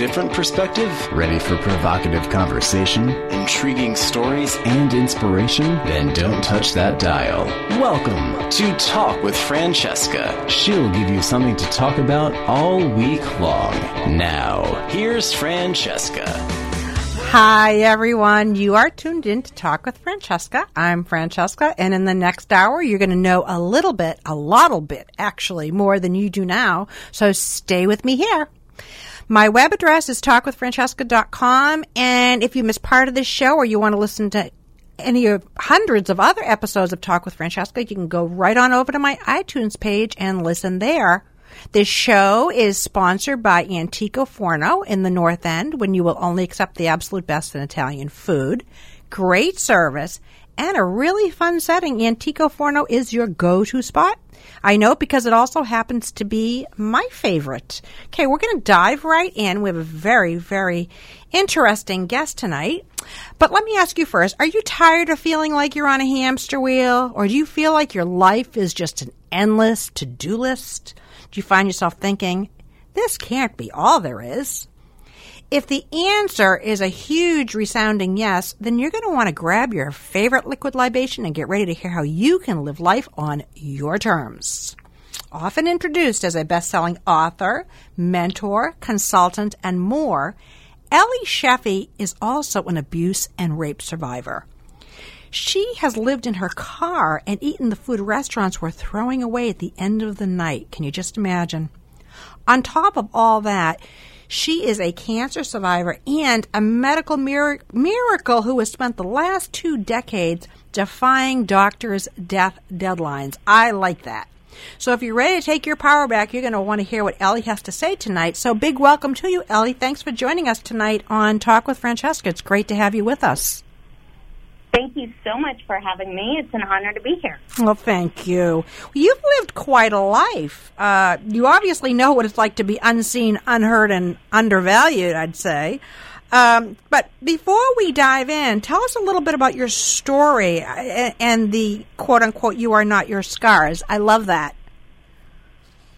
different perspective? Ready for provocative conversation Intriguing stories? and inspiration? Then don't touch that dial. Welcome. To Talk with Francesca. She'll give you something to talk about all week long. Now, Here's Francesca. Hi, everyone. You are tuned in to Talk with Francesca. I'm Francesca, and in the next hour, you're going to know a little bit, a lot bit, actually, more than you do now. So stay with me here. My web address is talkwithfrancesca.com, and if you miss part of this show or you want to listen to any of hundreds of other episodes of Talk with Francesca, you can go right on over to my iTunes page and listen there. This show is sponsored by Antico Forno in the North End, when you will only accept the absolute best in Italian food. Great service and a really fun setting. Antico Forno is your go-to spot. I know because it also happens to be my favorite. Okay, we're going to dive right in. We have a very, very interesting guest tonight. But let me ask you first are you tired of feeling like you're on a hamster wheel? Or do you feel like your life is just an endless to do list? Do you find yourself thinking, this can't be all there is? If the answer is a huge resounding yes, then you're going to want to grab your favorite liquid libation and get ready to hear how you can live life on your terms. Often introduced as a best selling author, mentor, consultant, and more, Ellie Shefi is also an abuse and rape survivor. She has lived in her car and eaten the food restaurants were throwing away at the end of the night. Can you just imagine? On top of all that, she is a cancer survivor and a medical mir- miracle who has spent the last two decades defying doctors' death deadlines. I like that. So if you're ready to take your power back, you're going to want to hear what Ellie has to say tonight. So big welcome to you, Ellie. Thanks for joining us tonight on Talk with Francesca. It's great to have you with us. Thank you so much for having me. It's an honor to be here. Well, thank you. You've lived quite a life. Uh, you obviously know what it's like to be unseen, unheard, and undervalued, I'd say. Um, but before we dive in, tell us a little bit about your story uh, and the quote unquote, you are not your scars. I love that.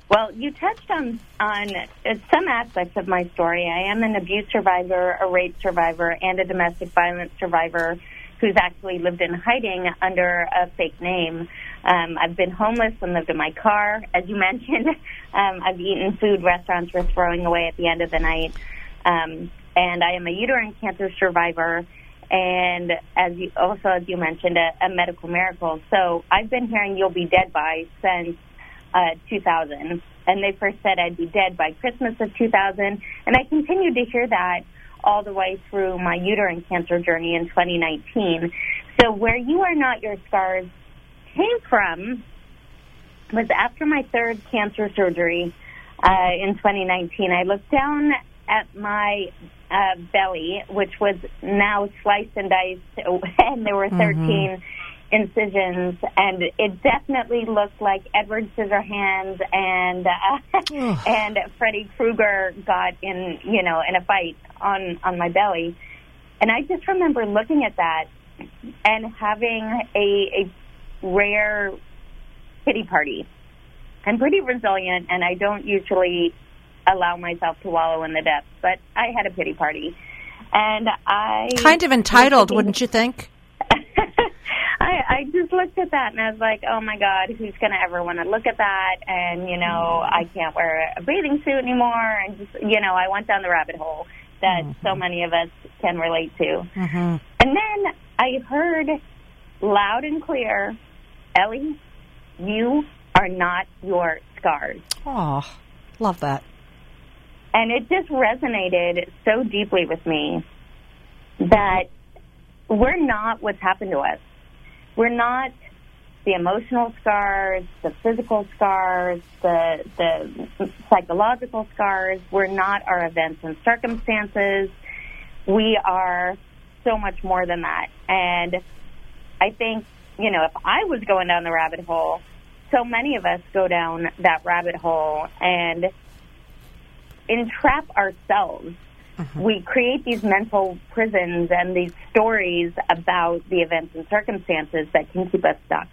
Well, you touched on on uh, some aspects of my story. I am an abuse survivor, a rape survivor, and a domestic violence survivor who's actually lived in hiding under a fake name. Um, I've been homeless and lived in my car, as you mentioned. Um, I've eaten food restaurants were throwing away at the end of the night. Um, and I am a uterine cancer survivor, and as you also as you mentioned, a, a medical miracle. So I've been hearing "You'll be dead by" since uh, 2000, and they first said I'd be dead by Christmas of 2000, and I continued to hear that all the way through my uterine cancer journey in 2019. So where you are not your scars came from was after my third cancer surgery uh, in 2019. I looked down at my uh, belly, which was now sliced and diced, and there were 13 incisions, and it definitely looked like Edward Scissorhands and uh, and Freddy Krueger got in, you know, in a fight on on my belly, and I just remember looking at that and having a, a rare pity party. I'm pretty resilient, and I don't usually allow myself to wallow in the depths, but I had a pity party. And I Kind of entitled, wouldn't you think? I, I just looked at that and I was like, oh my God, who's going to ever want to look at that? And, you know, I can't wear a bathing suit anymore. And just, you know, I went down the rabbit hole that so many of us can relate to. Mm-hmm. And then I heard loud and clear, Ellie, you are not your scars. Oh, love that. And it just resonated so deeply with me that we're not what's happened to us. We're not the emotional scars, the physical scars, the the psychological scars. We're not our events and circumstances. We are so much more than that. And I think, you know, if I was going down the rabbit hole, so many of us go down that rabbit hole and entrap ourselves. We create these mental prisons and these stories about the events and circumstances that can keep us stuck.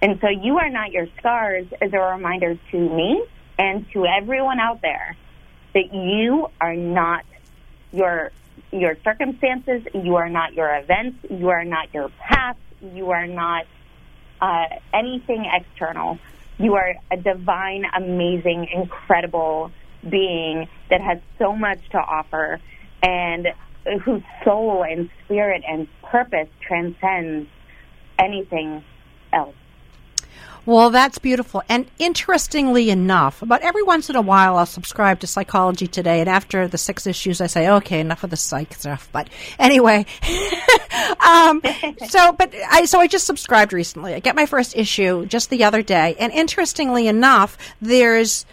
And so you are not your scars is a reminder to me and to everyone out there that you are not your your circumstances, you are not your events, you are not your past, you are not uh, anything external. You are a divine, amazing, incredible being that has so much to offer and whose soul and spirit and purpose transcends anything else. Well, that's beautiful. And interestingly enough, about every once in a while, I'll subscribe to Psychology Today, and after the six issues, I say, "Okay, enough of the psych stuff." But anyway, um, so but I so I just subscribed recently. I get my first issue just the other day, and interestingly enough, there's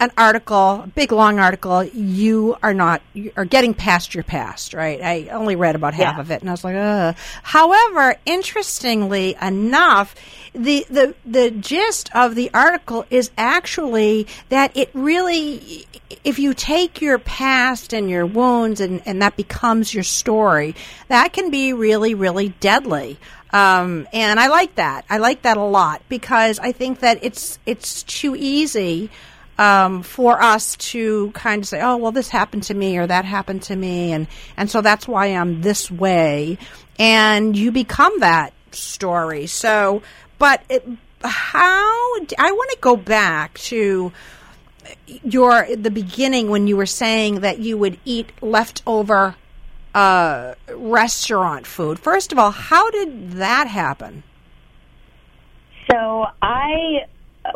an article, a big long article, you are not you are getting past your past, right? I only read about half Yeah. of it and I was like, Ugh. However, interestingly enough, the, the the gist of the article is actually that it really if you take your past and your wounds and, and that becomes your story, that can be really, really deadly. Um, and I like that. I like that a lot because I think that it's it's too easy um, for us to kind of say, "Oh, well, this happened to me or that happened to me," and and so that's why I'm this way, and you become that story. So, but it, how I want to go back to your the beginning when you were saying that you would eat leftover uh, restaurant food. First of all, how did that happen? So I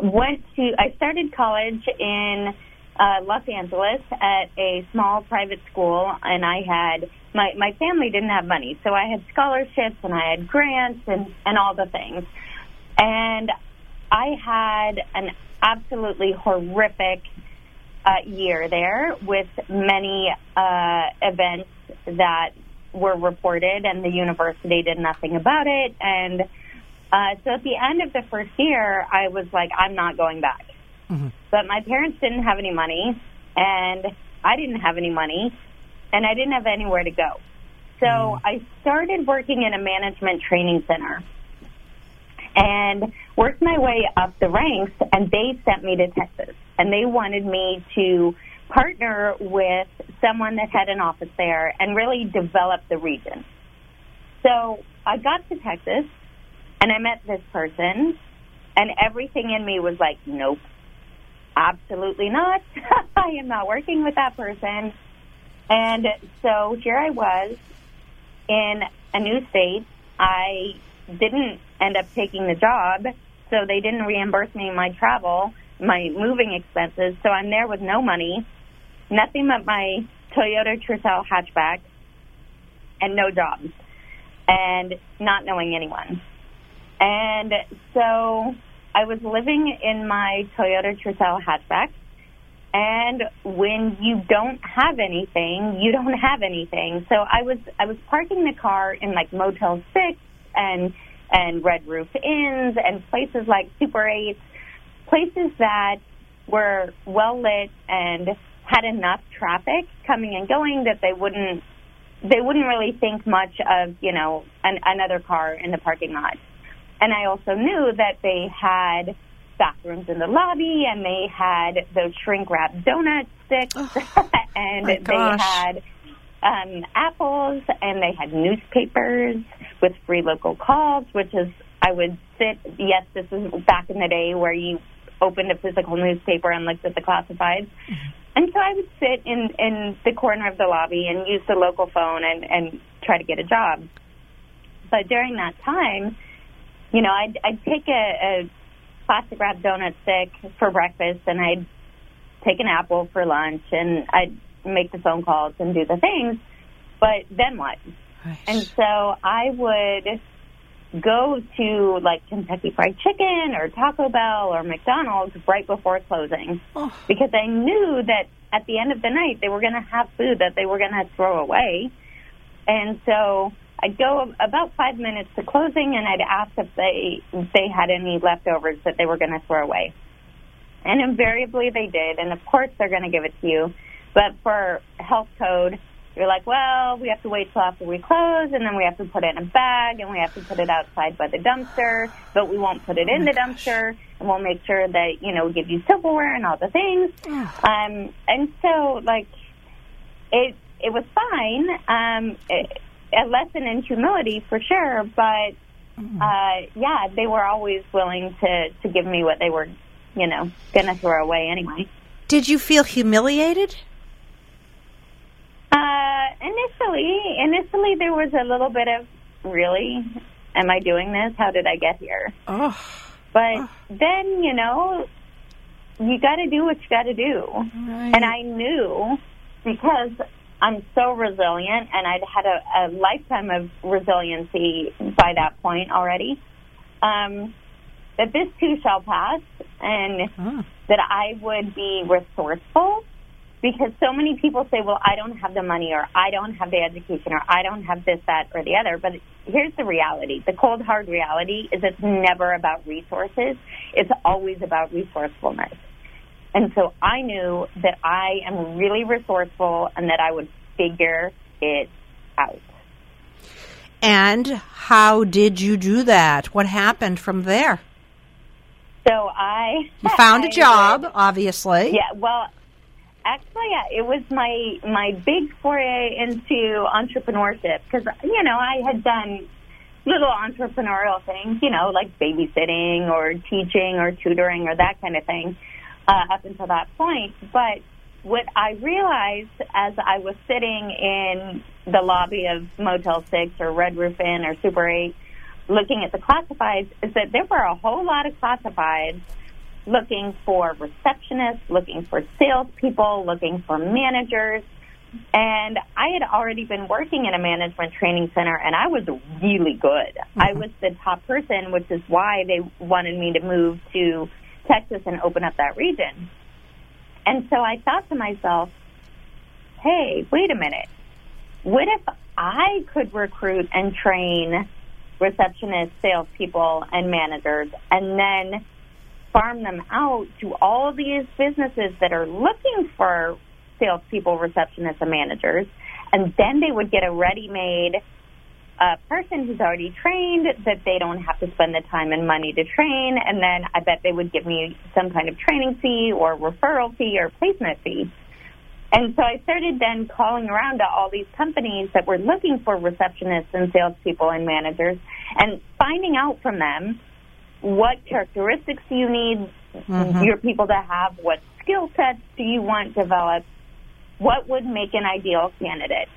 went to, I started college in uh, Los Angeles at a small private school, and I had, my, my family didn't have money, so I had scholarships and I had grants and, and all the things. And I had an absolutely horrific uh, year there with many uh, events that were reported, and the university did nothing about it. And uh, so at the end of the first year, I was like, I'm not going back. But my parents didn't have any money, and I didn't have any money, and I didn't have anywhere to go. So I started working in a management training center and worked my way up the ranks, and they sent me to Texas. And they wanted me to partner with someone that had an office there and really develop the region. So I got to Texas, and I met this person, and everything in me was like, nope, absolutely not. I am not working with that person. And so here I was in a new state. I didn't end up taking the job, so they didn't reimburse me my travel, my moving expenses. So I'm there with no money, nothing but my Toyota Tercel hatchback, and no job, and not knowing anyone. And so I was living in my Toyota Tercel hatchback. And when you don't have anything, you don't have anything. So I was I was parking the car in like Motel Six and and Red Roof Inns and places like Super Eight, places that were well lit and had enough traffic coming and going that they wouldn't they wouldn't really think much of you know an, another car in the parking lot. And I also knew that they had bathrooms in the lobby and they had those shrink wrap donut sticks and they had um, apples and they had newspapers with free local calls, which is I would sit. Yes, this is back in the day where you opened a physical newspaper and looked at the classifieds. And so I would sit in in the corner of the lobby and use the local phone and and try to get a job. But during that time, you know, I'd I'd take a, a plastic wrap donut stick for breakfast and I'd take an apple for lunch and I'd make the phone calls and do the things. But then what? And so I would go to like Kentucky Fried Chicken or Taco Bell or McDonald's right before closing Oh. because I knew that at the end of the night they were going to have food that they were going to throw away. And so I'd go about five minutes to closing and I'd ask if they they had any leftovers that they were going to throw away. And invariably they did. And of course they're going to give it to you. But for health code, you're like, well, we have to wait till after we close, and then we have to put it in a bag, and we have to put it outside by the dumpster, but we won't put it in the dumpster, and we'll make sure that, you know, we give you silverware and all the things. um, and so, like, it it was fine. Um, it, a lesson in humility for sure, but uh, yeah, they were always willing to to give me what they were, you know, gonna throw away anyway. Did you feel humiliated? Uh, initially, initially there was a little bit of really, am I doing this? How did I get here? Oh, But then, you know, you got to do what you got to do. And I knew because I'm so resilient and I'd had a, a lifetime of resiliency by that point already, um, that this too shall pass and Oh. that I would be resourceful because so many people say, well, I don't have the money or I don't have the education or I don't have this, that, or the other. But here's the reality. The cold, hard reality is it's never about resources. It's always about resourcefulness. And so I knew that I am really resourceful and that I would figure it out. And how did you do that? What happened from there? So I You found a job, would- obviously. Yeah, well, actually, yeah, it was my my big foray into entrepreneurship because you know I had done little entrepreneurial things, you know, like babysitting or teaching or tutoring or that kind of thing uh, up until that point. But what I realized as I was sitting in the lobby of Motel Six or Red Roof Inn or Super Eight, looking at the classifieds, is that there were a whole lot of classifieds looking for receptionists, looking for salespeople, looking for managers. And I had already been working in a management training center and I was really good. I was the top person, which is why they wanted me to move to Texas and open up that region. And so I thought to myself, hey, wait a minute. What if I could recruit and train receptionists, salespeople, and managers, and then farm them out to all these businesses that are looking for salespeople, receptionists, and managers, and then they would get a ready-made uh, person who's already trained that they don't have to spend the time and money to train, and then I bet they would give me some kind of training fee or referral fee or placement fee. And so I started then calling around to all these companies that were looking for receptionists and salespeople and managers and finding out from them what characteristics do you need your people to have, what skill sets do you want developed, what would make an ideal candidate.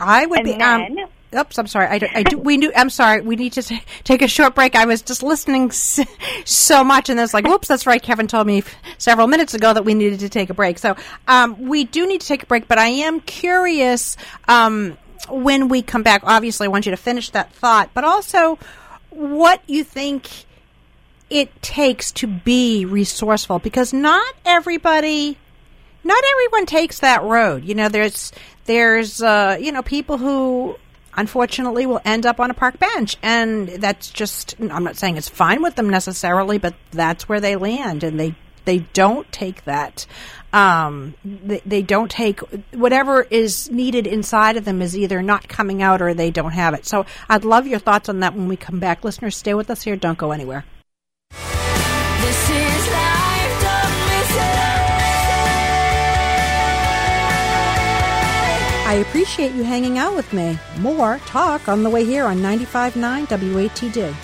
I would And be. then- um, oops, I'm sorry. I, do, I do, we knew. I'm sorry. We need to take a short break. I was just listening so much, and I was like, "Whoops, that's right." Kevin told me several minutes ago that we needed to take a break. So um, we do need to take a break. But I am curious um, when we come back. Obviously, I want you to finish that thought, but also what you think it takes to be resourceful, because not everybody not everyone takes that road. You know, there's there's uh, you know people who unfortunately will end up on a park bench, and that's just. I'm not saying it's fine with them necessarily, but that's where they land, and they they don't take that. Um, they, they don't take whatever is needed inside of them is either not coming out or they don't have it. So I'd love your thoughts on that when we come back. Listeners, stay with us here. Don't go anywhere. This is I appreciate you hanging out with me. More talk on the way here on 95.9 WATD.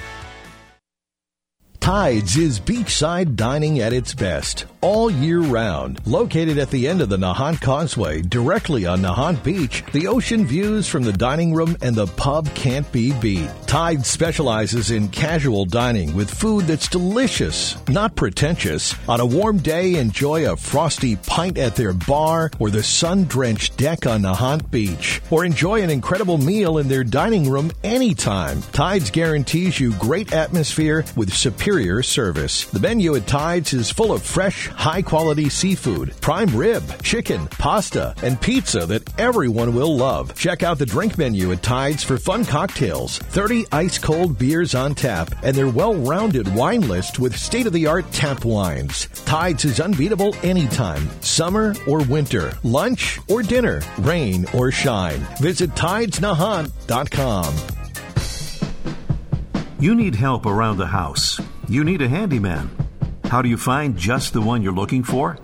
Tides is beachside dining at its best all year round. Located at the end of the Nahant Causeway, directly on Nahant Beach, the ocean views from the dining room and the pub can't be beat. Tide specializes in casual dining with food that's delicious, not pretentious. On a warm day, enjoy a frosty pint at their bar or the sun-drenched deck on Nahant Beach, or enjoy an incredible meal in their dining room anytime. Tides guarantees you great atmosphere with superior service. The menu at Tides is full of fresh, high quality seafood, prime rib, chicken, pasta, and pizza that everyone will love. Check out the drink menu at Tides for fun cocktails, 30 ice cold beers on tap, and their well rounded wine list with state of the art tap wines. Tides is unbeatable anytime, summer or winter, lunch or dinner, rain or shine. Visit TidesNahant.com. You need help around the house. You need a handyman. How do you find just the one you're looking for?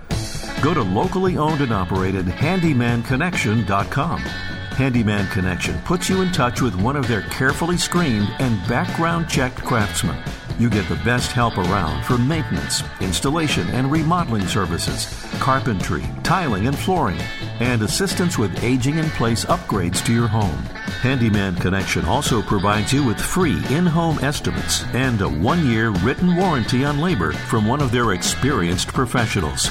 Go to locally owned and operated handymanconnection.com. Handyman Connection puts you in touch with one of their carefully screened and background checked craftsmen. You get the best help around for maintenance, installation, and remodeling services, carpentry, tiling, and flooring, and assistance with aging in place upgrades to your home. Handyman Connection also provides you with free in home estimates and a one year written warranty on labor from one of their experienced professionals.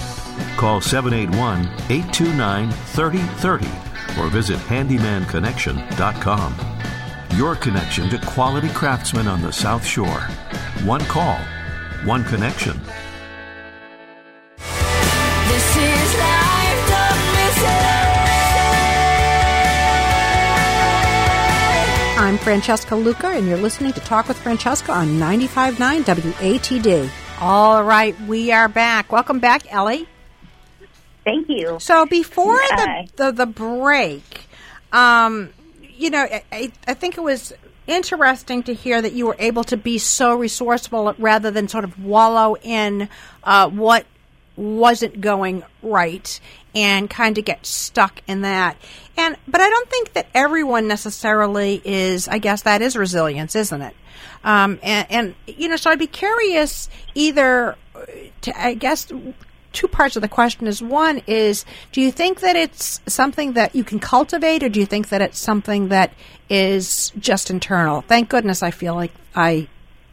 Call 781 829 3030 or visit handymanconnection.com. Your connection to quality craftsmen on the South Shore. One call, one connection. This is life, don't. I'm Francesca Luca, and you're listening to Talk with Francesca on 95.9 WATD. All right, we are back. Welcome back, Ellie. Thank you. So before the, the the break, um, you know, I- I, think it was interesting to hear that you were able to be so resourceful rather than sort of wallow in uh, what wasn't going right and kind of get stuck in that. And but I don't think that everyone necessarily is. I guess that is resilience, isn't it? Um, and, and you know, so I'd be curious either to I guess two parts of the question is one is do you think that it's something that you can cultivate or do you think that it's something that is just internal thank goodness i feel like i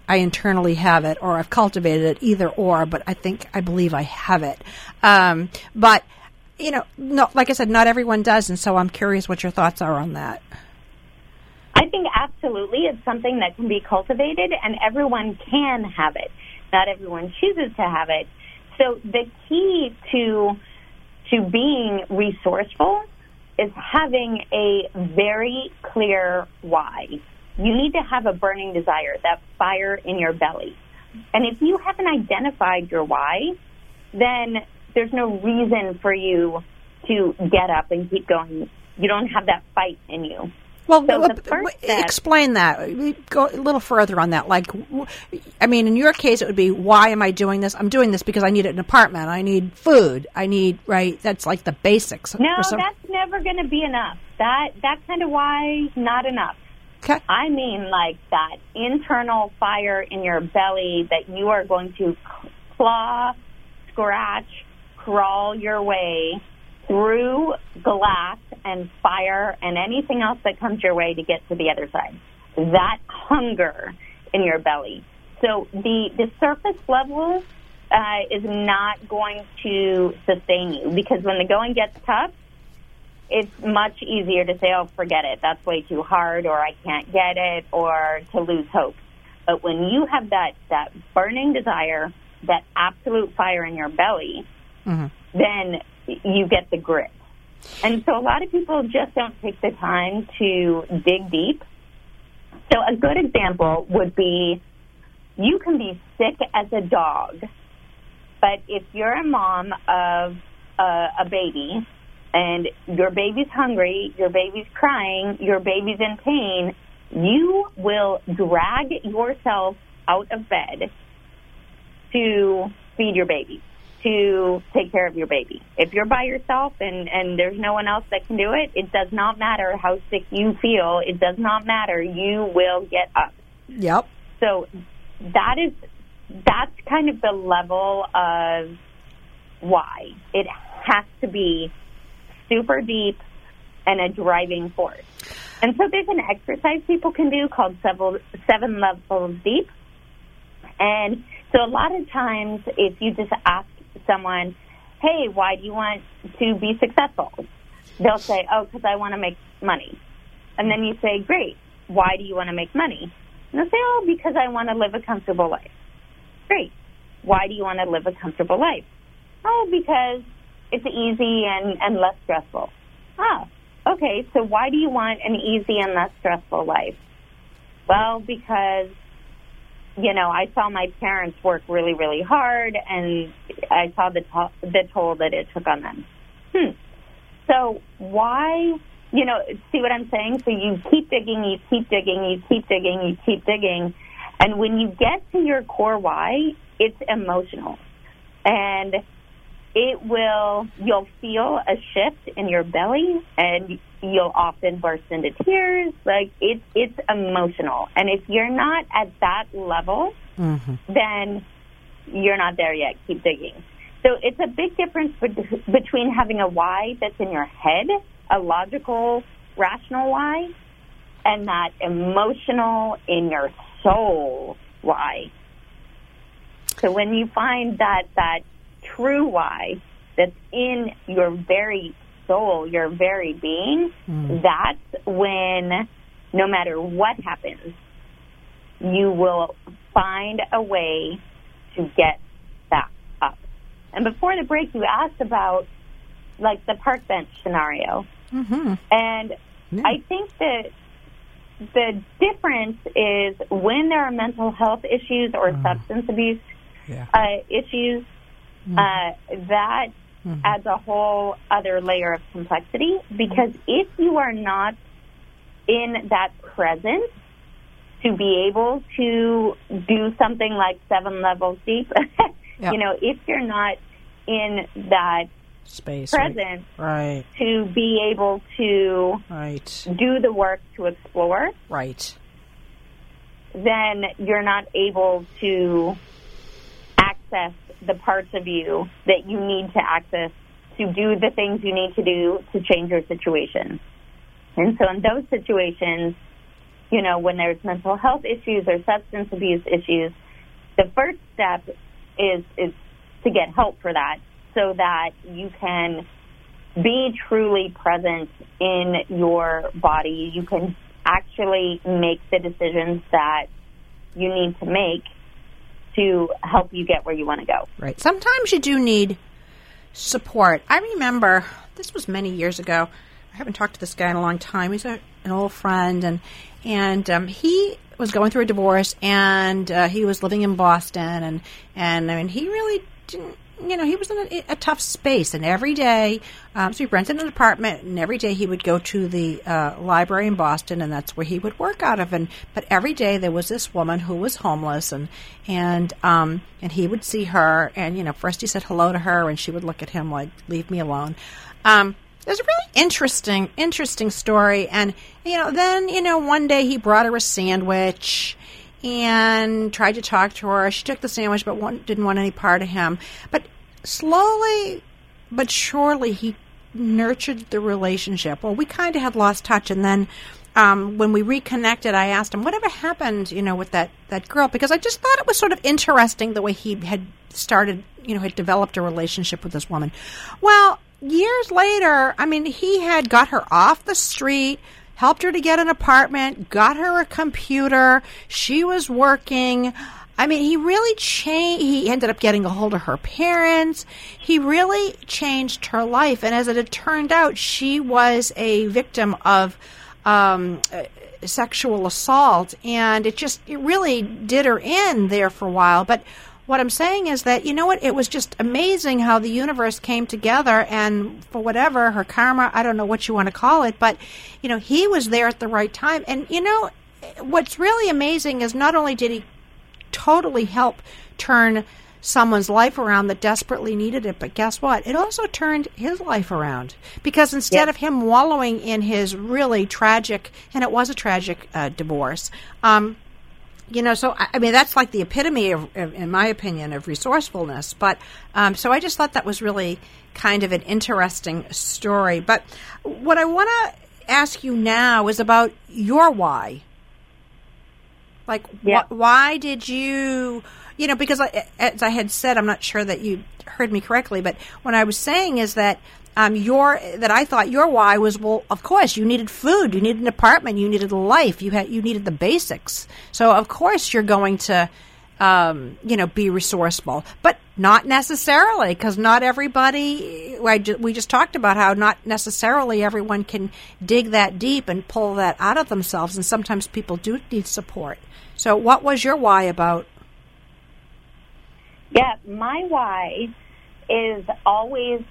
i internally have it or i've cultivated it either or but i think i believe i have it um, but you know no like i said not everyone does and so i'm curious what your thoughts are on that I think absolutely it's something that can be cultivated and everyone can have it. Not everyone chooses to have it. So the key to to being resourceful is having a very clear why. You need to have a burning desire, that fire in your belly. And if you haven't identified your why, then there's no reason for you to get up and keep going. You don't have that fight in you. Well, So w- the w- step- explain that. Go a little further on that. Like, I mean, in your case, it would be, why am I doing this? I'm doing this because I need an apartment. I need food. I need right. That's like the basics. No, some- that's never going to be enough. That that kind of why not enough. okay. I mean, like that internal fire in your belly that you are going to claw, scratch, crawl your way through glass and fire and anything else that comes your way to get to the other side. That hunger in your belly. So the the surface level uh, is not going to sustain you because when the going gets tough, it's much easier to say, oh, forget it. That's way too hard, or I can't get it, or to lose hope. But when you have that, that burning desire, that absolute fire in your belly, then you get the grit. And so a lot of people just don't take the time to dig deep. So a good example would be you can be sick as a dog, but if you're a mom of a, a baby and your baby's hungry, your baby's crying, your baby's in pain, you will drag yourself out of bed to feed your baby, to take care of your baby. If you're by yourself and, and there's no one else that can do it, it does not matter how sick you feel. It does not matter. You will get up. Yep. So that is that's kind of the level of why it has to be super deep and a driving force. And so there's an exercise people can do called seven, seven levels deep. And so a lot of times if you just ask someone, hey, why do you want to be successful? They'll say, oh, because I want to make money. And then you say, great, why do you want to make money? And they'll say, oh, because I want to live a comfortable life. Great. Why do you want to live a comfortable life? Oh, because it's easy and, and less stressful. Ah, okay. So why do you want an easy and less stressful life? Well, because you know, I saw my parents work really, really hard, and I saw the to- the toll that it took on them. Hmm. So why, you know, see what I'm saying? So you keep digging, you keep digging, you keep digging, you keep digging, and when you get to your core why, it's emotional, and it will. You'll feel a shift in your belly, and you'll often burst into tears. Like it's it's emotional, and if you're not at that level, mm-hmm. then you're not there yet. Keep digging. So it's a big difference bet- between having a why that's in your head, a logical, rational why, and that emotional in your soul why. So when you find that that true why that's in your very soul, your very being, that's when no matter what happens, you will find a way to get back up. And before the break, you asked about like the park bench scenario. Mm-hmm. And I think that the difference is when there are mental health issues or substance abuse Yeah. uh, issues, Mm-hmm. uh, that mm-hmm. adds a whole other layer of complexity because mm-hmm. if you are not in that presence to be able to do something like seven levels deep, Yeah. you know, if you're not in that Space. presence Right. to be able to Right. do the work to explore, Right. then you're not able to access the parts of you that you need to access to do the things you need to do to change your situation. And so in those situations, you know, when there's mental health issues or substance abuse issues, the first step is is to get help for that so that you can be truly present in your body. You can actually make the decisions that you need to make to help you get where you want to go. Right. Sometimes you do need support. I remember this was many years ago. I haven't talked to this guy in a long time. He's a, an old friend, and and um, he was going through a divorce, and uh, he was living in Boston, and and I mean he really didn't. You know, he was in a, a tough space, and every day, um, so he rented an apartment, and every day he would go to the uh, library in Boston, and that's where he would work out of. And but every day there was this woman who was homeless, and and um, and he would see her, and you know, first he said hello to her, and she would look at him like, "Leave me alone." Um, it was a really interesting, interesting story, and you know, then you know, one day he brought her a sandwich and tried to talk to her. She took the sandwich, but didn't want any part of him. But slowly, but surely, he nurtured the relationship. Well, we kind of had lost touch, and then um, when we reconnected, I asked him whatever happened, you know, with that that girl, because I just thought it was sort of interesting the way he had started, you know, had developed a relationship with this woman. Well, years later, I mean, he had got her off the street helped her to get an apartment, got her a computer. She was working. I mean, he really changed. He ended up getting a hold of her parents. He really changed her life. And as it had turned out, she was a victim of um, sexual assault, and it just it really did her in there for a while. But what I'm saying is that you know what? It was just amazing how the universe came together, and for whatever her karma, I don't know what you want to call it, but you know he was there at the right time. And you know what's really amazing is not only did he totally help turn someone's life around that desperately needed it. But guess what? It also turned his life around because instead Yep. of him wallowing in his really tragic, and it was a tragic uh, divorce, um, you know, so I mean that's like the epitome of, of- in my opinion, of resourcefulness. But um, so I just thought that was really kind of an interesting story. But what I want to ask you now is about your why. Like, Yeah. wh- why did you, you know, because I, as I had said, I'm not sure that you heard me correctly, but what I was saying is that um, your that I thought your why was well, of course, you needed food, you needed an apartment, you needed life, you had you needed the basics. So of course you're going to um, you know, be resourceful, but not necessarily because not everybody. I ju- we just talked about how not necessarily everyone can dig that deep and pull that out of themselves, and sometimes people do need support. So, what was your why about? Yeah, my why is always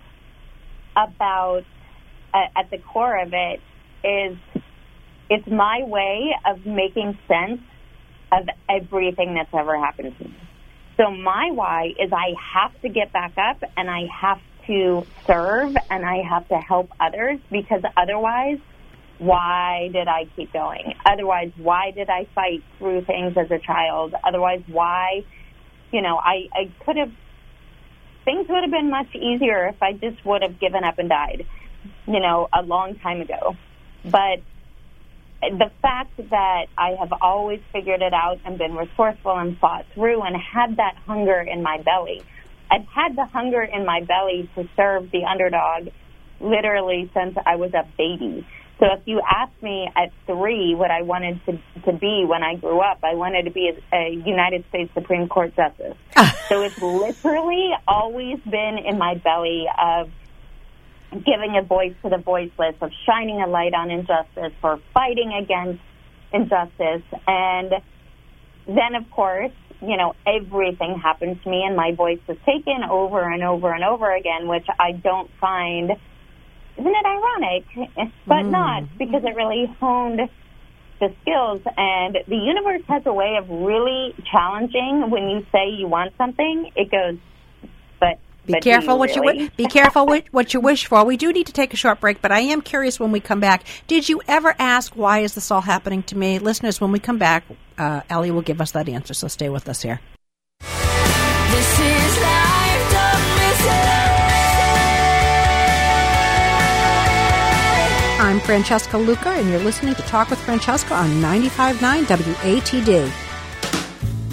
about, uh, at the core of it, is it's my way of making sense of everything that's ever happened to me. So my why is I have to get back up and I have to serve and I have to help others because otherwise, why did I keep going? Otherwise, why did I fight through things as a child? Otherwise, why, you know, I, I could have, things would have been much easier if I just would have given up and died, you know, a long time ago. But the fact that I have always figured it out and been resourceful and fought through and had that hunger in my belly. I've had the hunger in my belly to serve the underdog literally since I was a baby. So if you ask me at three what I wanted to, to be when I grew up, I wanted to be a, a United States Supreme Court justice. Ah. so it's literally always been in my belly of giving a voice to the voiceless, of shining a light on injustice, for fighting against injustice. And then, of course, you know, everything happened to me and my voice was taken over and over and over again, which I don't find, isn't it ironic? But mm. not, because it really honed the skills. And the universe has a way of really challenging when you say you want something, it goes, but be but careful what really? you be careful what, what you wish for. We do need to take a short break, but I am curious when we come back. Did you ever ask why is this all happening to me, listeners? When we come back, uh, Ellie will give us that answer. So stay with us here. Francesca Luca, and you're listening to Talk with Francesca on 95.9 WATD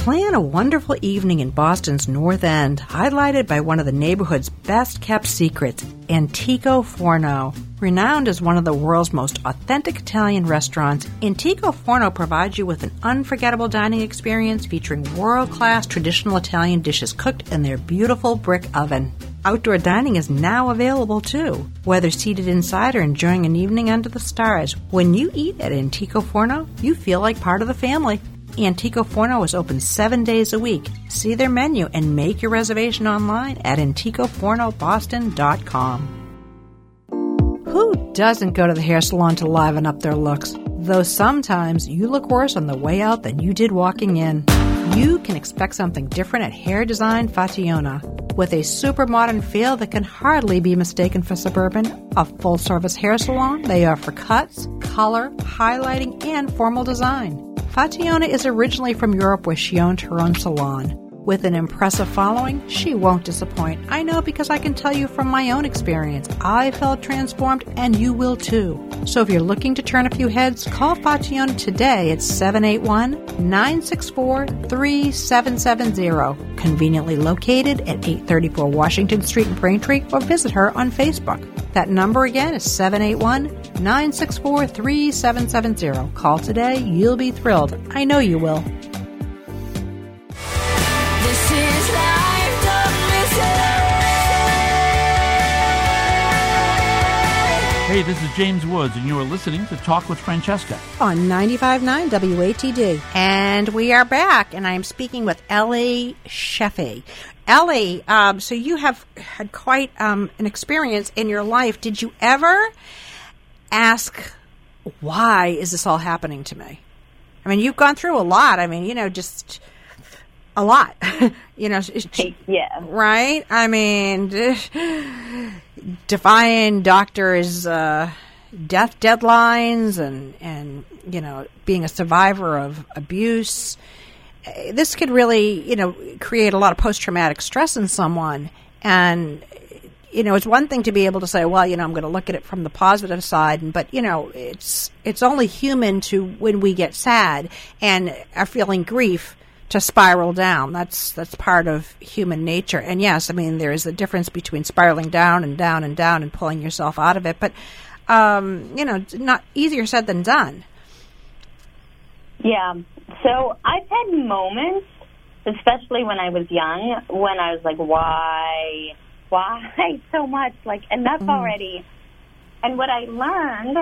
plan a wonderful evening in Boston's North End, highlighted by one of the neighborhood's best kept secrets, Antico Forno. Renowned as one of the world's most authentic Italian restaurants, Antico Forno provides you with an unforgettable dining experience featuring world class traditional Italian dishes cooked in their beautiful brick oven. Outdoor dining is now available too. Whether seated inside or enjoying an evening under the stars, when you eat at Antico Forno, you feel like part of the family. Antico Forno is open seven days a week. See their menu and make your reservation online at AnticoFornoBoston.com. Who doesn't go to the hair salon to liven up their looks? Though sometimes you look worse on the way out than you did walking in. You can expect something different at Hair Design Fationa. With a super modern feel that can hardly be mistaken for suburban, a full service hair salon, they offer cuts, color, highlighting, and formal design. Fationa is originally from Europe where she owned her own salon. With an impressive following, she won't disappoint. I know because I can tell you from my own experience. I felt transformed and you will too. So if you're looking to turn a few heads, call Fationa today at 781-964-3770. Conveniently located at 834 Washington Street in Braintree or visit her on Facebook. That number again is 781 964 3770. Call today. You'll be thrilled. I know you will. Hey, this is James Woods, and you are listening to Talk with Francesca. on 95.9 WATD. And we are back, and I'm speaking with Ellie Shefi. Ellie, um, so you have had quite um, an experience in your life. Did you ever ask, why is this all happening to me? I mean, you've gone through a lot. I mean, you know, just a lot. you know, it's- Yeah. right? I mean, defying doctors' uh, death deadlines and and you know being a survivor of abuse. Eh, This could really you know create a lot of post traumatic stress in someone, and you know it's one thing to be able to say, well, you know, I'm going to look at it from the positive side, but you know, it's it's only human to when we get sad and are feeling grief to spiral down. That's that's part of human nature. And yes, I mean there is a difference between spiraling down and down and down and pulling yourself out of it. But um, you know, not easier said than done. Yeah. So I've had moments especially when I was young, when I was like, why, why so much? Like, enough already. And what I learned,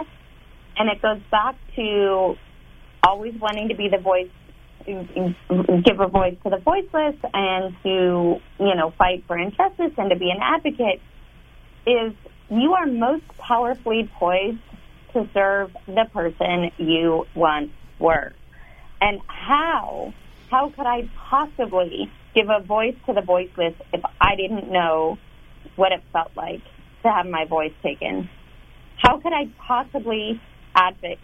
and it goes back to always wanting to be the voice, give a voice to the voiceless, and to, you know, fight for injustice and to be an advocate, is you are most powerfully poised to serve the person you once were. And how, how could I possibly give a voice to the voiceless if I didn't know what it felt like to have my voice taken? How could I possibly advocate,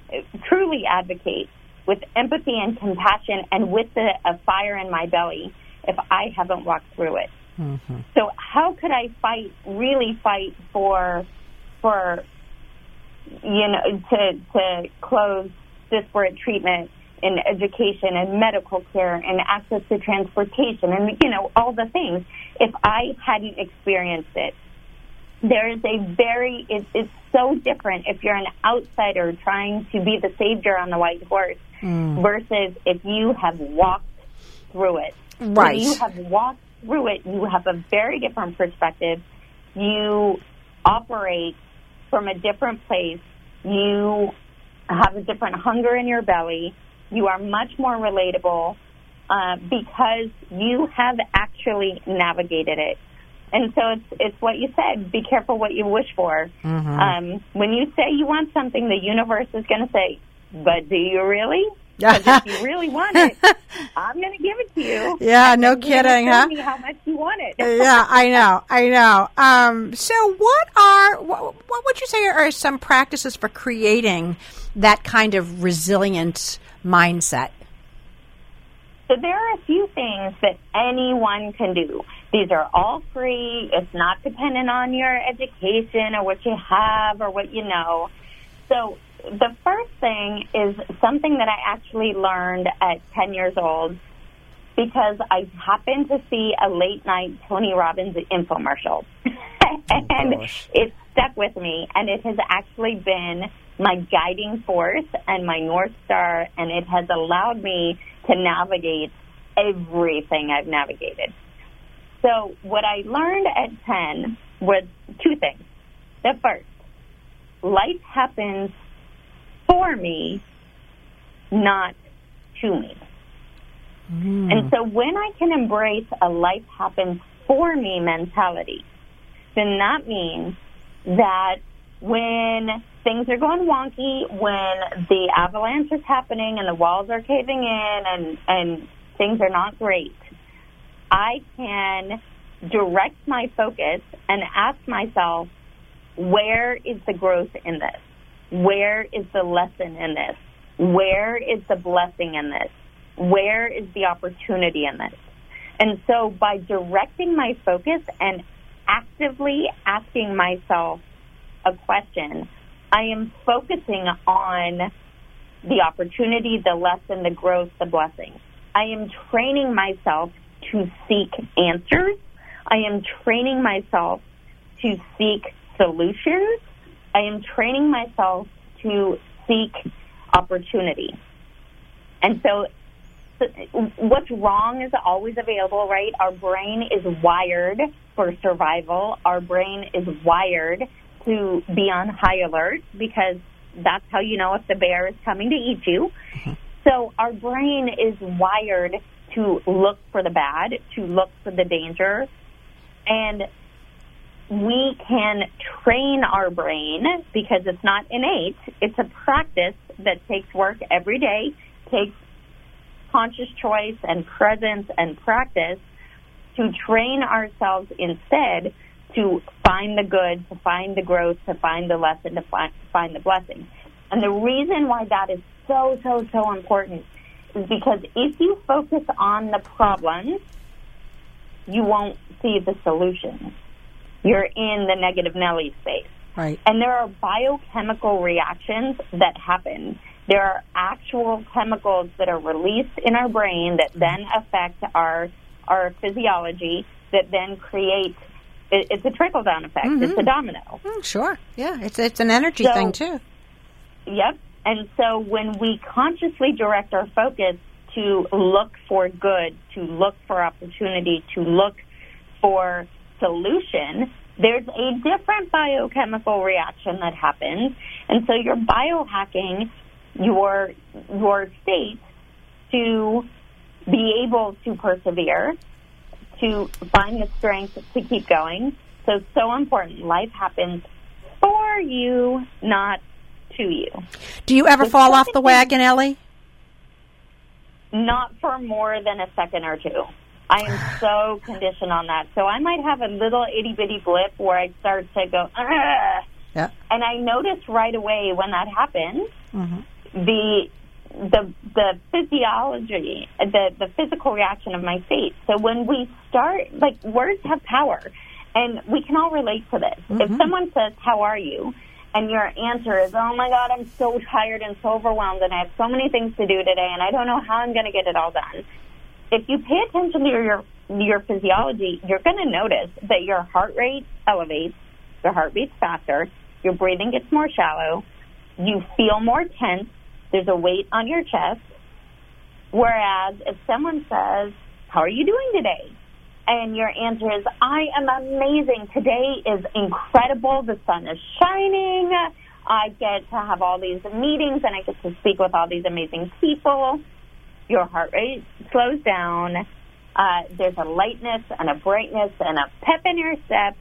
truly advocate with empathy and compassion and with the, a fire in my belly if I haven't walked through it? Mm-hmm. So how could I fight, really fight for, for, you know, to to close disparate treatment in education and medical care and access to transportation and you know all the things if I hadn't experienced it? There is a very it, it's so different if you're an outsider trying to be the savior on the white horse versus if you have walked through it. When Right. you have walked through it, you have a very different perspective. You operate from a different place. You have a different hunger in your belly. You are much more relatable uh, because you have actually navigated it. And so it's it's what you said. Be careful what you wish for. Um, when you say you want something, the universe is going to say, "But do you really?" Because if you really want it, I'm going to give it to you. Yeah, no kidding, huh? Me how much you want it. yeah, I know, I know. Um, so, what are what, what would you say are some practices for creating that kind of resilient mindset? So there are a few things that anyone can do. These are all free. It's not dependent on your education or what you have or what you know. So the first thing is something that I actually learned at 10 years old because I happened to see a late night Tony Robbins infomercial. Oh, and gosh. it stuck with me and it has actually been my guiding force and my north star and it has allowed me to navigate everything I've navigated. So what I learned at 10 was two things. The first, life happens for me, not to me. Hmm. And so when I can embrace a life happens for me mentality, then that means that when things are going wonky, when the avalanche is happening and the walls are caving in and, and things are not great, I can direct my focus and ask myself, where is the growth in this? Where is the lesson in this? Where is the blessing in this? Where is the opportunity in this? And so by directing my focus and actively asking myself a question, I am focusing on the opportunity, the lesson, the growth, the blessing. I am training myself to seek answers. I am training myself to seek solutions. I am training myself to seek opportunity. And so, what's wrong is always available, right? Our brain is wired for survival. Our brain is wired to be on high alert because that's how you know if the bear is coming to eat you. Mm-hmm. So our brain is wired to look for the bad, to look for the danger, and we can train our brain because it's not innate. It's a practice that takes work every day, takes conscious choice and presence and practice to train ourselves instead to find the good, to find the growth, to find the lesson, to find, find the blessing. And the reason why that is so, so, so important is because if you focus on the problems, you won't see the solutions. You're in the negative Nelly space. Right. And there are biochemical reactions that happen. There are actual chemicals that are released in our brain that then affect our our physiology that then create it, it's a trickle down effect. It's a domino. Mm, sure. Yeah, it's it's an energy So- thing too. Yep. And so when we consciously direct our focus to look for good, to look for opportunity, to look for solution, there's a different biochemical reaction that happens. And so you're biohacking your your state to be able to persevere, to find the strength to keep going. So so important. Life happens for you, not to you. Do you ever fall off the wagon, Ellie? Not for more than a second or two. I am so conditioned on that. So I might have a little itty bitty blip where I start to go. Yeah. and I notice right away when that happens Mm-hmm. the the the physiology, the the physical reaction of my face. So when we start, like words have power, and we can all relate to this. If mm-hmm. someone says, "How are you?" and your answer is, "Oh my God, I'm so tired and so overwhelmed, and I have so many things to do today, and I don't know how I'm going to get it all done." If you pay attention to your your physiology, you're going to notice that your heart rate elevates, your heart beats faster, your breathing gets more shallow, you feel more tense, there's a weight on your chest. Whereas if someone says, How are you doing today? And your answer is, I am amazing. Today is incredible. The sun is shining. I get to have all these meetings and I get to speak with all these amazing people. Your heart rate slows down. Uh, there's a lightness and a brightness and a pep in your step.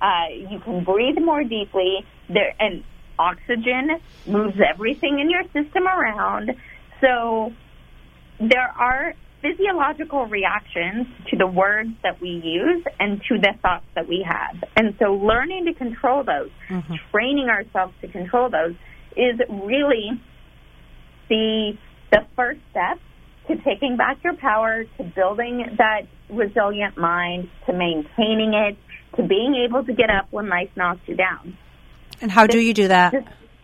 Uh, you can breathe more deeply. There and oxygen moves everything in your system around. So there are physiological reactions to the words that we use and to the thoughts that we have. And so learning to control those, mm-hmm. training ourselves to control those is really the the first step to taking back your power, to building that resilient mind, to maintaining it, to being able to get up when life knocks you down. And how do you do that?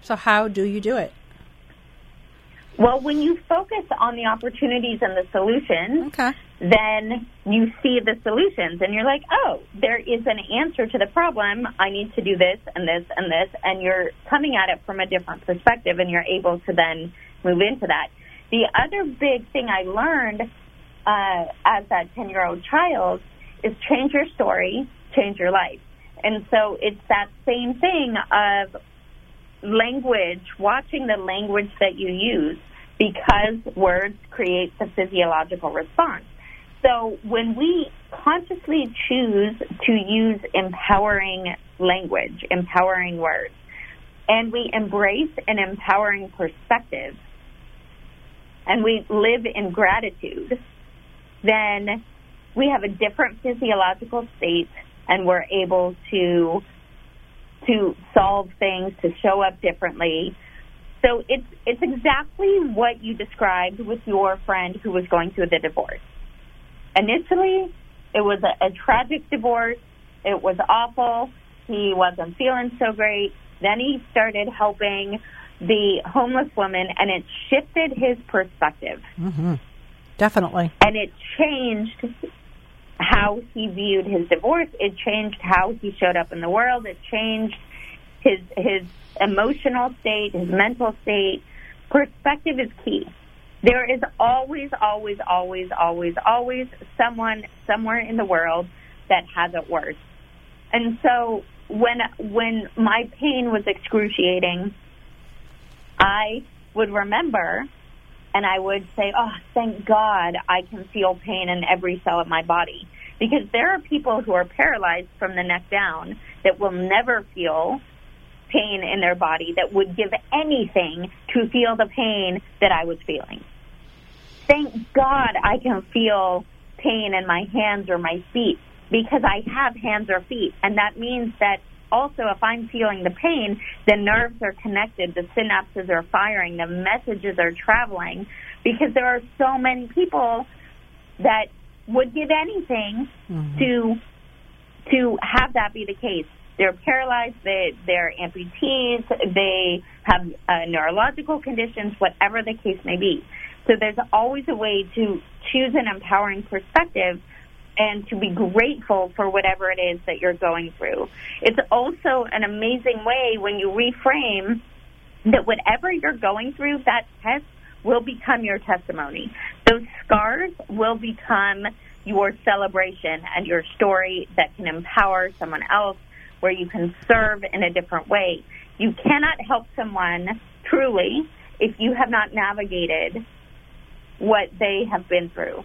So how do you do it? Well, when you focus on the opportunities and the solutions, Okay. then you see the solutions and you're like, oh, there is an answer to the problem. I need to do this and this and this. And you're coming at it from a different perspective and you're able to then move into that. The other big thing I learned uh, as that 10 year old child is change your story, change your life. And so it's that same thing of language, watching the language that you use because words create the physiological response. So when we consciously choose to use empowering language, empowering words, and we embrace an empowering perspective, and we live in gratitude, then we have a different physiological state and we're able to to solve things, to show up differently. So it's it's exactly what you described with your friend who was going through the divorce. Initially, it was a, a tragic divorce. It was awful. He wasn't feeling so great. Then he started helping the homeless woman, and it shifted his perspective Mm-hmm. Definitely. and it changed how he viewed his divorce. It changed how he showed up in the world. It changed his his emotional state, his mental state. Perspective is key. There is always, always, always, always, always someone somewhere in the world that has it worse. And so when when my pain was excruciating, I would remember and I would say, "Oh, thank God, I can feel pain in every cell of my body." Because there are people who are paralyzed from the neck down that will never feel pain in their body that would give anything to feel the pain that I was feeling. Thank God I can feel pain in my hands or my feet because I have hands or feet. And that means that also if I'm feeling the pain, the nerves are connected, the synapses are firing, the messages are traveling because there are so many people that would give anything to to have that be the case. They're paralyzed, they, they're amputees, they have uh, neurological conditions, whatever the case may be. So there's always a way to choose an empowering perspective and to be grateful for whatever it is that you're going through. It's also an amazing way when you reframe that whatever you're going through, that test will become your testimony. Those scars will become your celebration and your story that can empower someone else where you can serve in a different way. You cannot help someone truly if you have not navigated what they have been through.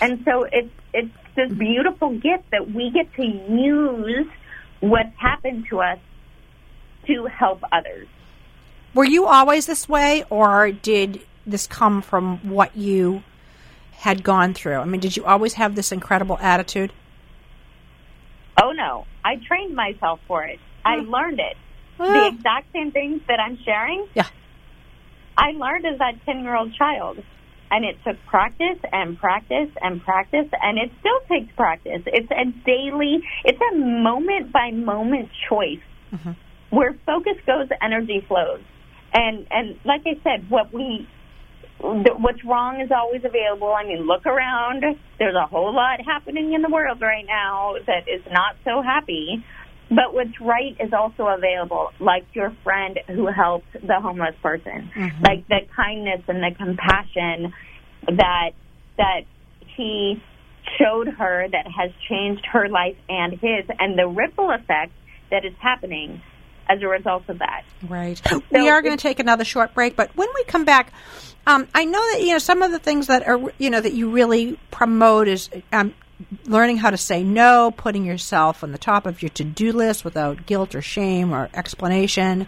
And so it's it's this beautiful gift that we get to use what's happened to us to help others. Were you always this way, or did this come from what you had gone through? I mean, did you always have this incredible attitude? Oh no, I trained myself for it. I learned it. Well- The exact same things that I'm sharing, Yeah. I learned as that 10 year old child. And it took practice and practice and practice, and it still takes practice. It's a daily, it's a moment by moment choice. Mm-hmm. Where focus goes, energy flows. And, and like I said, what we, what's wrong is always available. I mean, look around. There's a whole lot happening in the world right now that is not so happy. But what's right is also available, like your friend who helped the homeless person, like the kindness and the compassion that that he showed her that has changed her life and his, and the ripple effect that is happening as a result of that. Right. we are going to take another short break, but when we come back, um, I know that you know some of the things that are you know that you really promote is um, learning how to say no, putting yourself on the top of your to-do list without guilt or shame or explanation,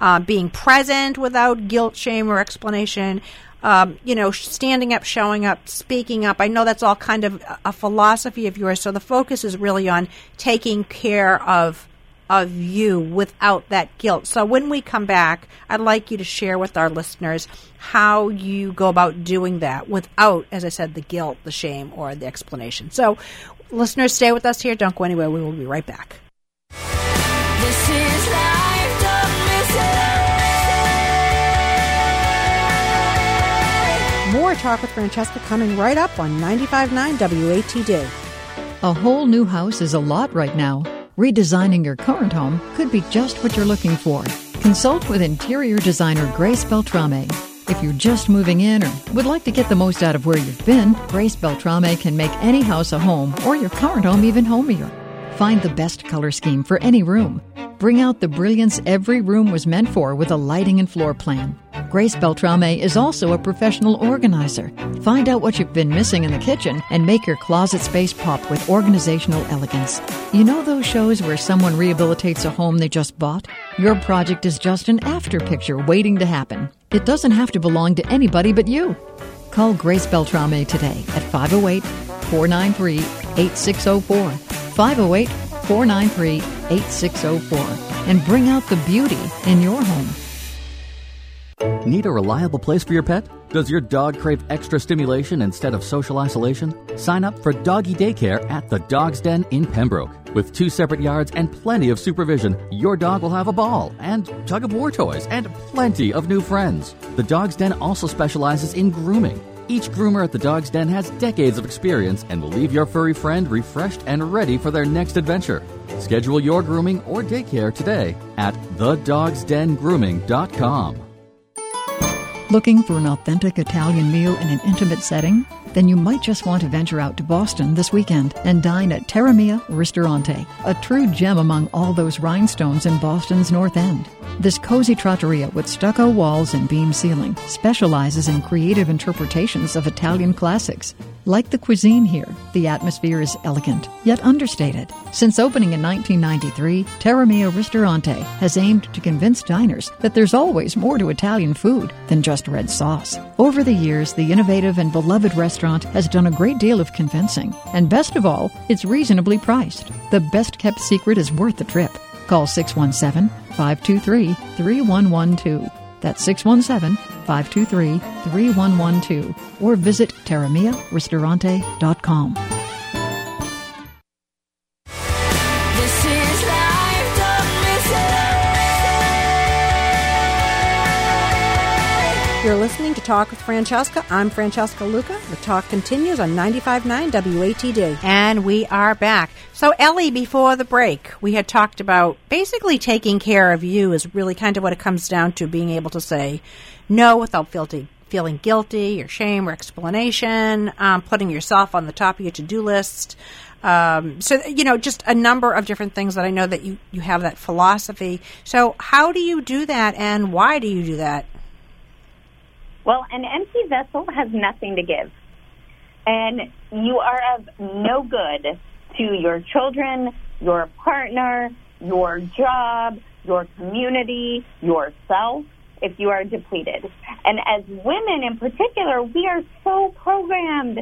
uh, being present without guilt, shame, or explanation. Um, you know, standing up, showing up, speaking up. I know that's all kind of a philosophy of yours. So the focus is really on taking care of of you without that guilt. So when we come back, I'd like you to share with our listeners how you go about doing that without, as I said, the guilt, the shame, or the explanation. So listeners, stay with us here. Don't go anywhere. We will be right back. This is life, don't miss it. More Talk with Francesca coming right up on 95.9 WATD. A whole new house is a lot right now. Redesigning your current home could be just what you're looking for. Consult with interior designer Grace Beltrame. If you're just moving in or would like to get the most out of where you've been, Grace Beltrame can make any house a home or your current home even homier. Find the best color scheme for any room. Bring out the brilliance every room was meant for with a lighting and floor plan. Grace Beltrame is also a professional organizer. Find out what you've been missing in the kitchen and make your closet space pop with organizational elegance. You know those shows where someone rehabilitates a home they just bought? Your project is just an after picture waiting to happen. It doesn't have to belong to anybody but you. Call Grace Beltrame today at 508 493 8604. 508 493 8604 and bring out the beauty in your home. Need a reliable place for your pet? Does your dog crave extra stimulation instead of social isolation? Sign up for doggy daycare at the Dog's Den in Pembroke. With two separate yards and plenty of supervision, your dog will have a ball and tug of war toys and plenty of new friends. The Dog's Den also specializes in grooming. Each groomer at the Dog's Den has decades of experience and will leave your furry friend refreshed and ready for their next adventure. Schedule your grooming or daycare today at thedogsdengrooming.com. Looking for an authentic Italian meal in an intimate setting? Then you might just want to venture out to Boston this weekend and dine at Terramia Ristorante, a true gem among all those rhinestones in Boston's North End. This cozy trattoria with stucco walls and beam ceiling specializes in creative interpretations of Italian classics. Like the cuisine here, the atmosphere is elegant, yet understated. Since opening in 1993, Terramia Ristorante has aimed to convince diners that there's always more to Italian food than just red sauce. Over the years, the innovative and beloved restaurant has done a great deal of convincing, and best of all, it's reasonably priced. The best kept secret is worth the trip. Call 617 523 3112. That's 617 523 3112. Or visit terramiaristorante.com. You're listening to Talk with Francesca. I'm Francesca Luca. The talk continues on 95.9 WATD. And we are back. So, Ellie, before the break, we had talked about basically taking care of you is really kind of what it comes down to being able to say no without feeling, feeling guilty or shame or explanation, um, putting yourself on the top of your to do list. Um, so, you know, just a number of different things that I know that you, you have that philosophy. So, how do you do that and why do you do that? Well, an empty vessel has nothing to give. And you are of no good to your children, your partner, your job, your community, yourself, if you are depleted. And as women in particular, we are so programmed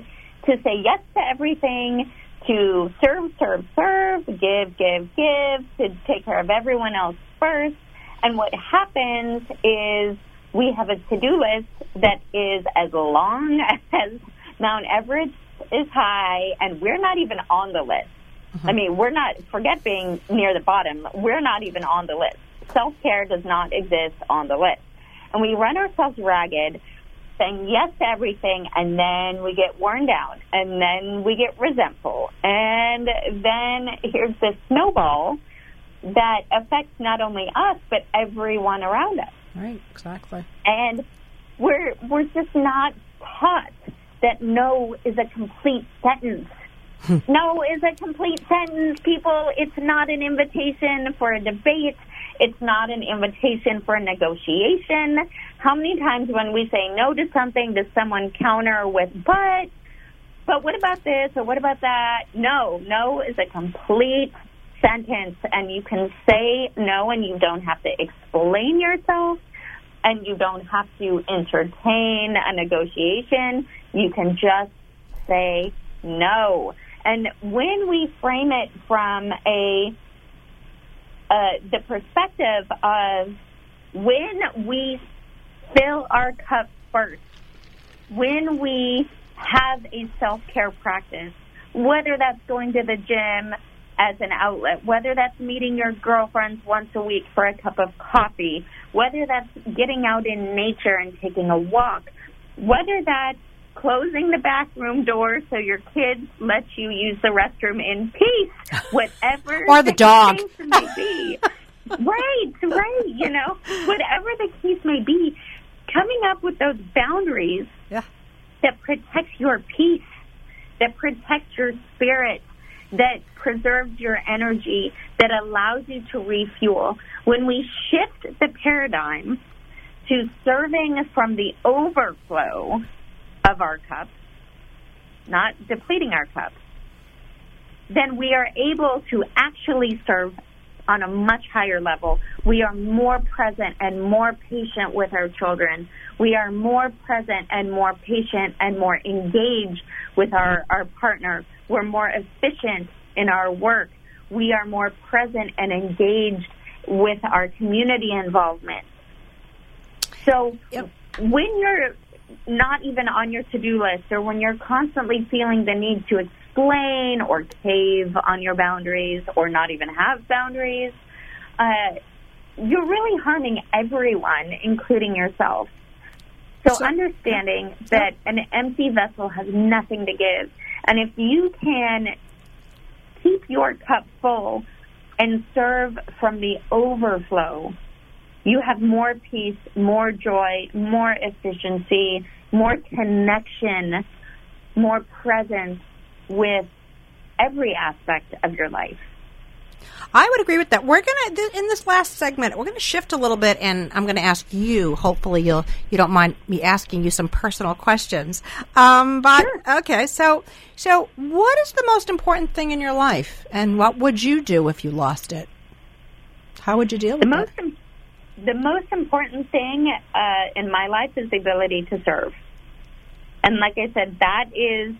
to say yes to everything, to serve, serve, serve, give, give, give, to take care of everyone else first. And what happens is we have a to-do list that is as long as Mount Everest is high, and we're not even on the list. Mm-hmm. I mean, we're not, forget being near the bottom, we're not even on the list. Self care does not exist on the list. And we run ourselves ragged, saying yes to everything, and then we get worn down, and then we get resentful. And then here's this snowball that affects not only us, but everyone around us. Right, exactly. And we're, we're just not taught that no is a complete sentence. no is a complete sentence, people. It's not an invitation for a debate. It's not an invitation for a negotiation. How many times when we say no to something does someone counter with but? But what about this or what about that? No, no is a complete sentence and you can say no and you don't have to explain yourself and you don't have to entertain a negotiation. You can just say no. And when we frame it from a uh, the perspective of when we fill our cup first, when we have a self care practice, whether that's going to the gym as an outlet, whether that's meeting your girlfriends once a week for a cup of coffee, whether that's getting out in nature and taking a walk, whether that's closing the bathroom door so your kids let you use the restroom in peace, whatever or the, the dog may be. right, right. You know, whatever the case may be, coming up with those boundaries yeah. that protect your peace, that protect your spirit, that preserves your energy, that allows you to refuel. When we shift the paradigm to serving from the overflow of our cup, not depleting our cup, then we are able to actually serve on a much higher level. We are more present and more patient with our children. We are more present and more patient and more engaged with our, our partner. We're more efficient in our work. We are more present and engaged with our community involvement. So yep. when you're not even on your to-do list or when you're constantly feeling the need to explain or cave on your boundaries or not even have boundaries, uh, you're really harming everyone, including yourself. So, so understanding that an empty vessel has nothing to give. And if you can keep your cup full and serve from the overflow, you have more peace, more joy, more efficiency, more connection, more presence with every aspect of your life. I would agree with that. We're gonna in this last segment, we're gonna shift a little bit, and I'm gonna ask you. Hopefully, you'll you don't mind me asking you some personal questions. Um, but sure. okay, so so what is the most important thing in your life, and what would you do if you lost it? How would you deal with the most it? the most important thing uh, in my life is the ability to serve, and like I said, that is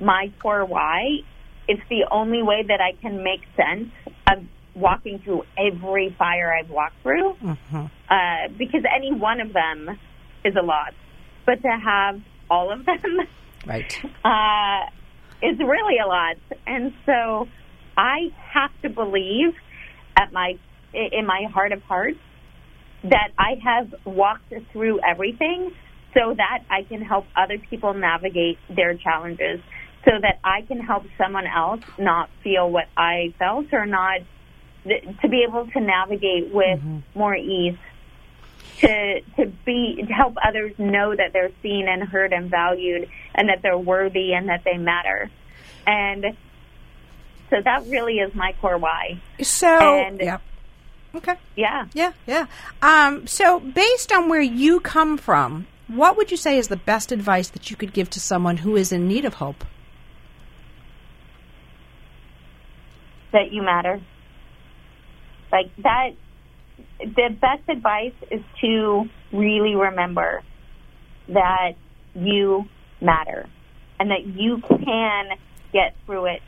my core why it's the only way that I can make sense of walking through every fire I've walked through. Mm-hmm. Uh, because any one of them is a lot. But to have all of them right. uh, is really a lot. And so I have to believe at my in my heart of hearts that I have walked through everything so that I can help other people navigate their challenges so that I can help someone else not feel what I felt or not to be able to navigate with mm-hmm. more ease. to to be to help others know that they're seen and heard and valued and that they're worthy and that they matter. And so that really is my core why. So, and, yeah. Okay. Yeah. Yeah, yeah. Um, so, based on where you come from, what would you say is the best advice that you could give to someone who is in need of hope? That you matter. Like that, the best advice is to really remember that you matter and that you can get through it.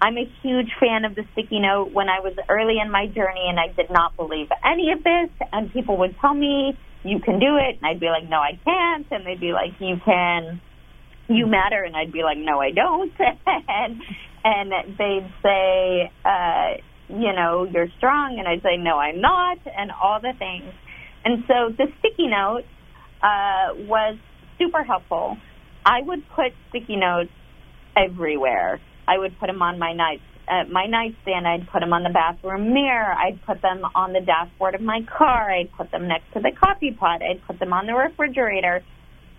I'm a huge fan of the sticky note when I was early in my journey and I did not believe any of this and people would tell me you can do it and I'd be like no I can't and they'd be like you can you matter and I'd be like no I don't and and they'd say uh you know you're strong and I'd say no I'm not and all the things and so the sticky note uh was super helpful I would put sticky notes everywhere. I would put them on my night uh, my nightstand. I'd put them on the bathroom mirror. I'd put them on the dashboard of my car. I'd put them next to the coffee pot. I'd put them on the refrigerator.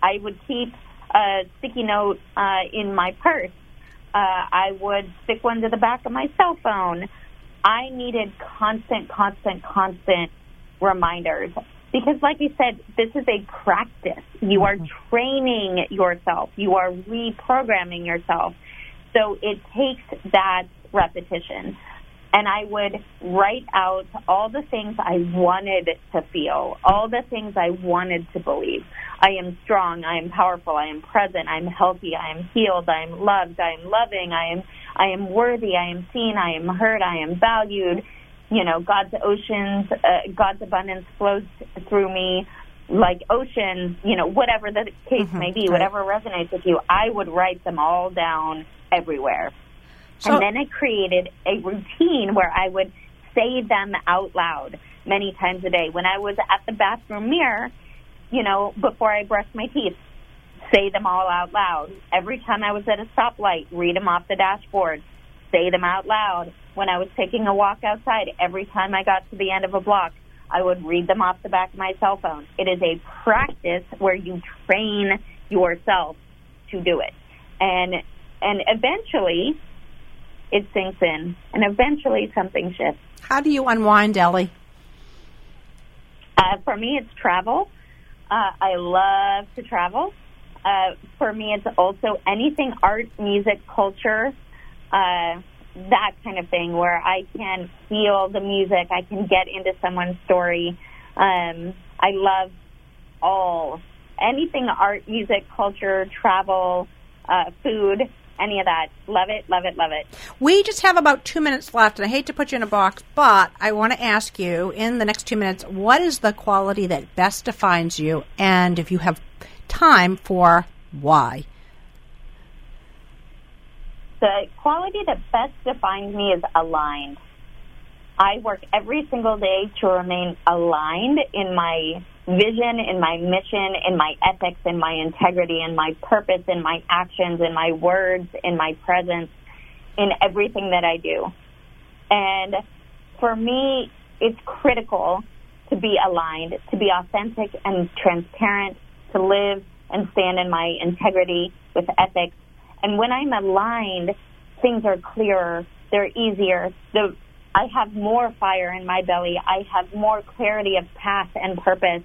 I would keep a sticky note uh, in my purse. Uh, I would stick one to the back of my cell phone. I needed constant, constant, constant reminders because like I said, this is a practice. You are training yourself. You are reprogramming yourself. So it takes that repetition. And I would write out all the things I wanted to feel, all the things I wanted to believe. I am strong, I am powerful, I am present, I am healthy, I am healed, I am loved, I am loving, I am I am worthy, I am seen, I am heard, I am valued you know, God's oceans, uh, God's abundance flows through me like oceans, you know, whatever the case mm-hmm, may be, whatever resonates with you, I would write them all down everywhere. And then I created a routine where I would say them out loud many times a day. When I was at the bathroom mirror, you know, before I brushed my teeth, say them all out loud. Every time I was at a stoplight, read them off the dashboard, say them out loud when I was taking a walk outside, every time I got to the end of a block, I would read them off the back of my cell phone. It is a practice where you train yourself to do it. And and eventually it sinks in and eventually something shifts. How do you unwind, Ellie? Uh, for me, it's travel. Uh, I love to travel. Uh, for me, it's also anything art, music, culture. Uh, that kind of thing where I can feel the music, I can get into someone's story. Um, I love all anything art, music, culture, travel, uh, food, any of that. Love it, love it, love it. We just have about two minutes left, and I hate to put you in a box, but I want to ask you in the next two minutes what is the quality that best defines you, and if you have time for why? the quality that best defines me is aligned. I work every single day to remain aligned in my vision, in my mission, in my ethics, in my integrity, in my purpose, in my actions, in my words, in my presence, in everything that I do. And for me, it's critical to be aligned, to be authentic and transparent, to live and stand in my integrity with ethics and when I'm aligned, things are clearer, they're easier. The I have more fire in my belly. I have more clarity of path and purpose.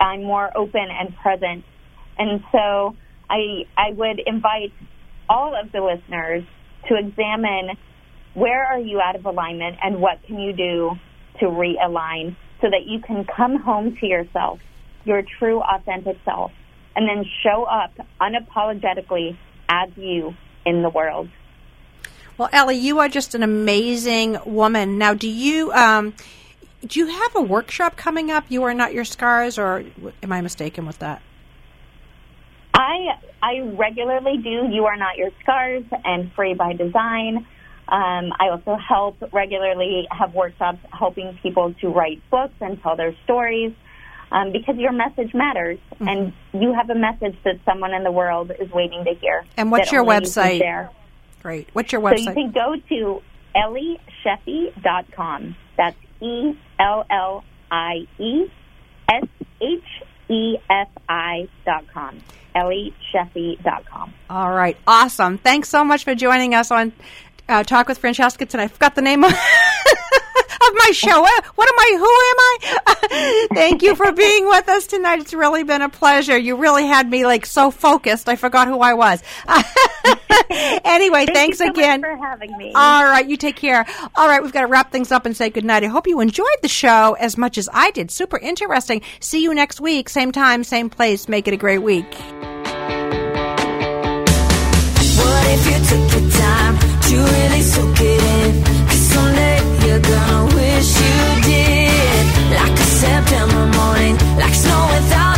I'm more open and present. And so I I would invite all of the listeners to examine where are you out of alignment and what can you do to realign so that you can come home to yourself, your true authentic self, and then show up unapologetically as you in the world. Well, Ellie, you are just an amazing woman. Now, do you um, do you have a workshop coming up? You are not your scars, or am I mistaken with that? I I regularly do. You are not your scars and free by design. Um, I also help regularly have workshops helping people to write books and tell their stories um, because your message matters, mm-hmm. and you have a message that someone in the world is waiting to hear. And what's your website? You Great. What's your website? So you can go to ellieshefi.com. That's E L L I E S H E F I dot com. Ellie dot com. All right, awesome. Thanks so much for joining us on uh, Talk with Francesca tonight. I forgot the name of, of my show. What, what am I? Who am I? Thank you for being with us tonight. It's really been a pleasure. You really had me like so focused. I forgot who I was. anyway, Thank thanks you so much again. for having me. All right, you take care. All right, we've got to wrap things up and say goodnight. I hope you enjoyed the show as much as I did. Super interesting. See you next week, same time, same place. Make it a great week. What if you took your time to really soak it in? 'Cause someday you're gonna September morning, like snow without